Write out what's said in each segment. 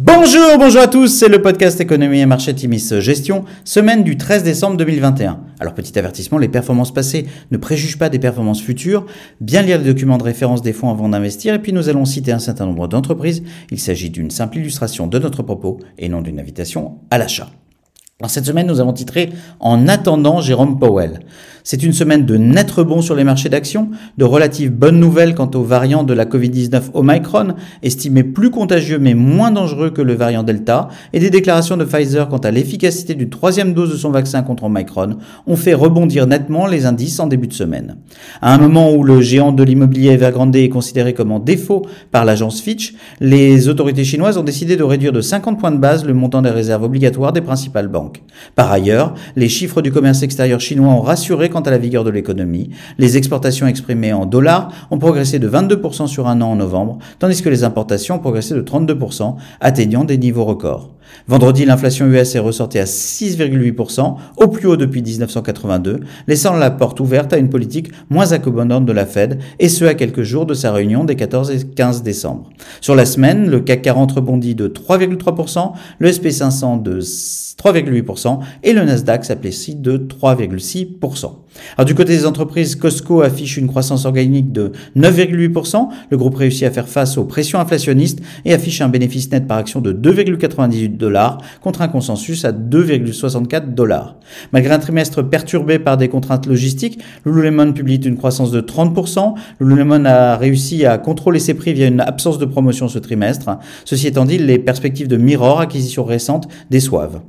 Bonjour, bonjour à tous, c'est le podcast Économie et Marché Timis Gestion, semaine du 13 décembre 2021. Alors petit avertissement, les performances passées ne préjugent pas des performances futures, bien lire les documents de référence des fonds avant d'investir, et puis nous allons citer un certain nombre d'entreprises, il s'agit d'une simple illustration de notre propos et non d'une invitation à l'achat. Alors cette semaine, nous avons titré En attendant Jérôme Powell. C'est une semaine de net rebond sur les marchés d'actions, de relatives bonnes nouvelles quant aux variants de la Covid-19 Omicron, estimé plus contagieux mais moins dangereux que le variant Delta, et des déclarations de Pfizer quant à l'efficacité d'une troisième dose de son vaccin contre Omicron ont fait rebondir nettement les indices en début de semaine. À un moment où le géant de l'immobilier Evergrande est considéré comme en défaut par l'agence Fitch, les autorités chinoises ont décidé de réduire de 50 points de base le montant des réserves obligatoires des principales banques. Par ailleurs, les chiffres du commerce extérieur chinois ont rassuré quant à la vigueur de l'économie. Les exportations exprimées en dollars ont progressé de 22% sur un an en novembre, tandis que les importations ont progressé de 32%, atteignant des niveaux records. Vendredi, l'inflation US est ressortie à 6,8%, au plus haut depuis 1982, laissant la porte ouverte à une politique moins accommodante de la Fed, et ce à quelques jours de sa réunion des 14 et 15 décembre. Sur la semaine, le CAC 40 rebondit de 3,3%, le SP500 de 3,8% et le Nasdaq s'apprécie de 3,6%. Alors du côté des entreprises, Costco affiche une croissance organique de 9,8%. Le groupe réussit à faire face aux pressions inflationnistes et affiche un bénéfice net par action de 2,98 dollars contre un consensus à 2,64 dollars. Malgré un trimestre perturbé par des contraintes logistiques, Lululemon publie une croissance de 30%. Lululemon a réussi à contrôler ses prix via une absence de promotion ce trimestre. Ceci étant dit, les perspectives de Mirror, acquisition récente, déçoivent.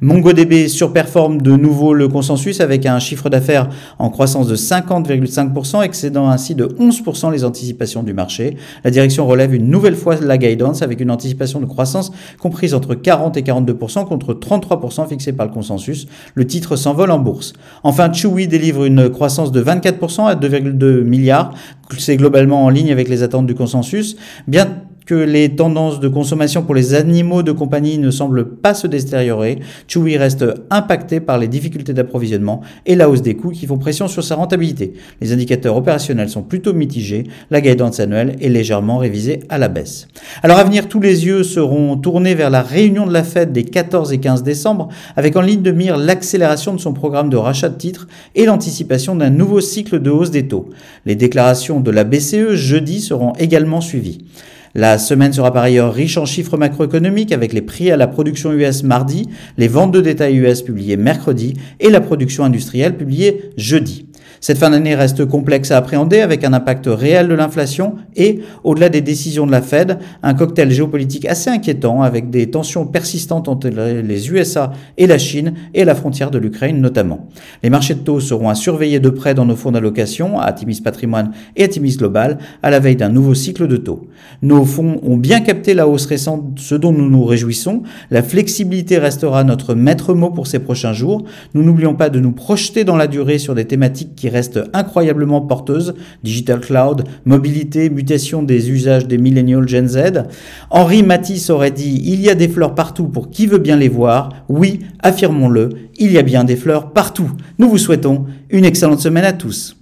MongoDB surperforme de nouveau le consensus avec un chiffre d'affaires en croissance de 50,5%, excédant ainsi de 11% les anticipations du marché. La direction relève une nouvelle fois la guidance avec une anticipation de croissance comprise entre 40 et 42% contre 33% fixé par le consensus. Le titre s'envole en bourse. Enfin, Chewy délivre une croissance de 24% à 2,2 milliards. C'est globalement en ligne avec les attentes du consensus. Bien que les tendances de consommation pour les animaux de compagnie ne semblent pas se détériorer, Chewy reste impacté par les difficultés d'approvisionnement et la hausse des coûts qui font pression sur sa rentabilité. Les indicateurs opérationnels sont plutôt mitigés, la guidance annuelle est légèrement révisée à la baisse. Alors à venir, tous les yeux seront tournés vers la réunion de la Fed des 14 et 15 décembre, avec en ligne de mire l'accélération de son programme de rachat de titres et l'anticipation d'un nouveau cycle de hausse des taux. Les déclarations de la BCE jeudi seront également suivies. La semaine sera par ailleurs riche en chiffres macroéconomiques avec les prix à la production US mardi, les ventes de détail US publiées mercredi et la production industrielle publiée jeudi. Cette fin d'année reste complexe à appréhender avec un impact réel de l'inflation et, au-delà des décisions de la Fed, un cocktail géopolitique assez inquiétant avec des tensions persistantes entre les USA et la Chine et la frontière de l'Ukraine notamment. Les marchés de taux seront à surveiller de près dans nos fonds d'allocation, à Timis Patrimoine et à Timis Global, à la veille d'un nouveau cycle de taux. Nos fonds ont bien capté la hausse récente, ce dont nous nous réjouissons. La flexibilité restera notre maître mot pour ces prochains jours. Nous n'oublions pas de nous projeter dans la durée sur des thématiques qui reste incroyablement porteuse, digital cloud, mobilité, mutation des usages des millennials Gen Z. Henri Matisse aurait dit Il y a des fleurs partout pour qui veut bien les voir. Oui, affirmons-le, il y a bien des fleurs partout. Nous vous souhaitons une excellente semaine à tous.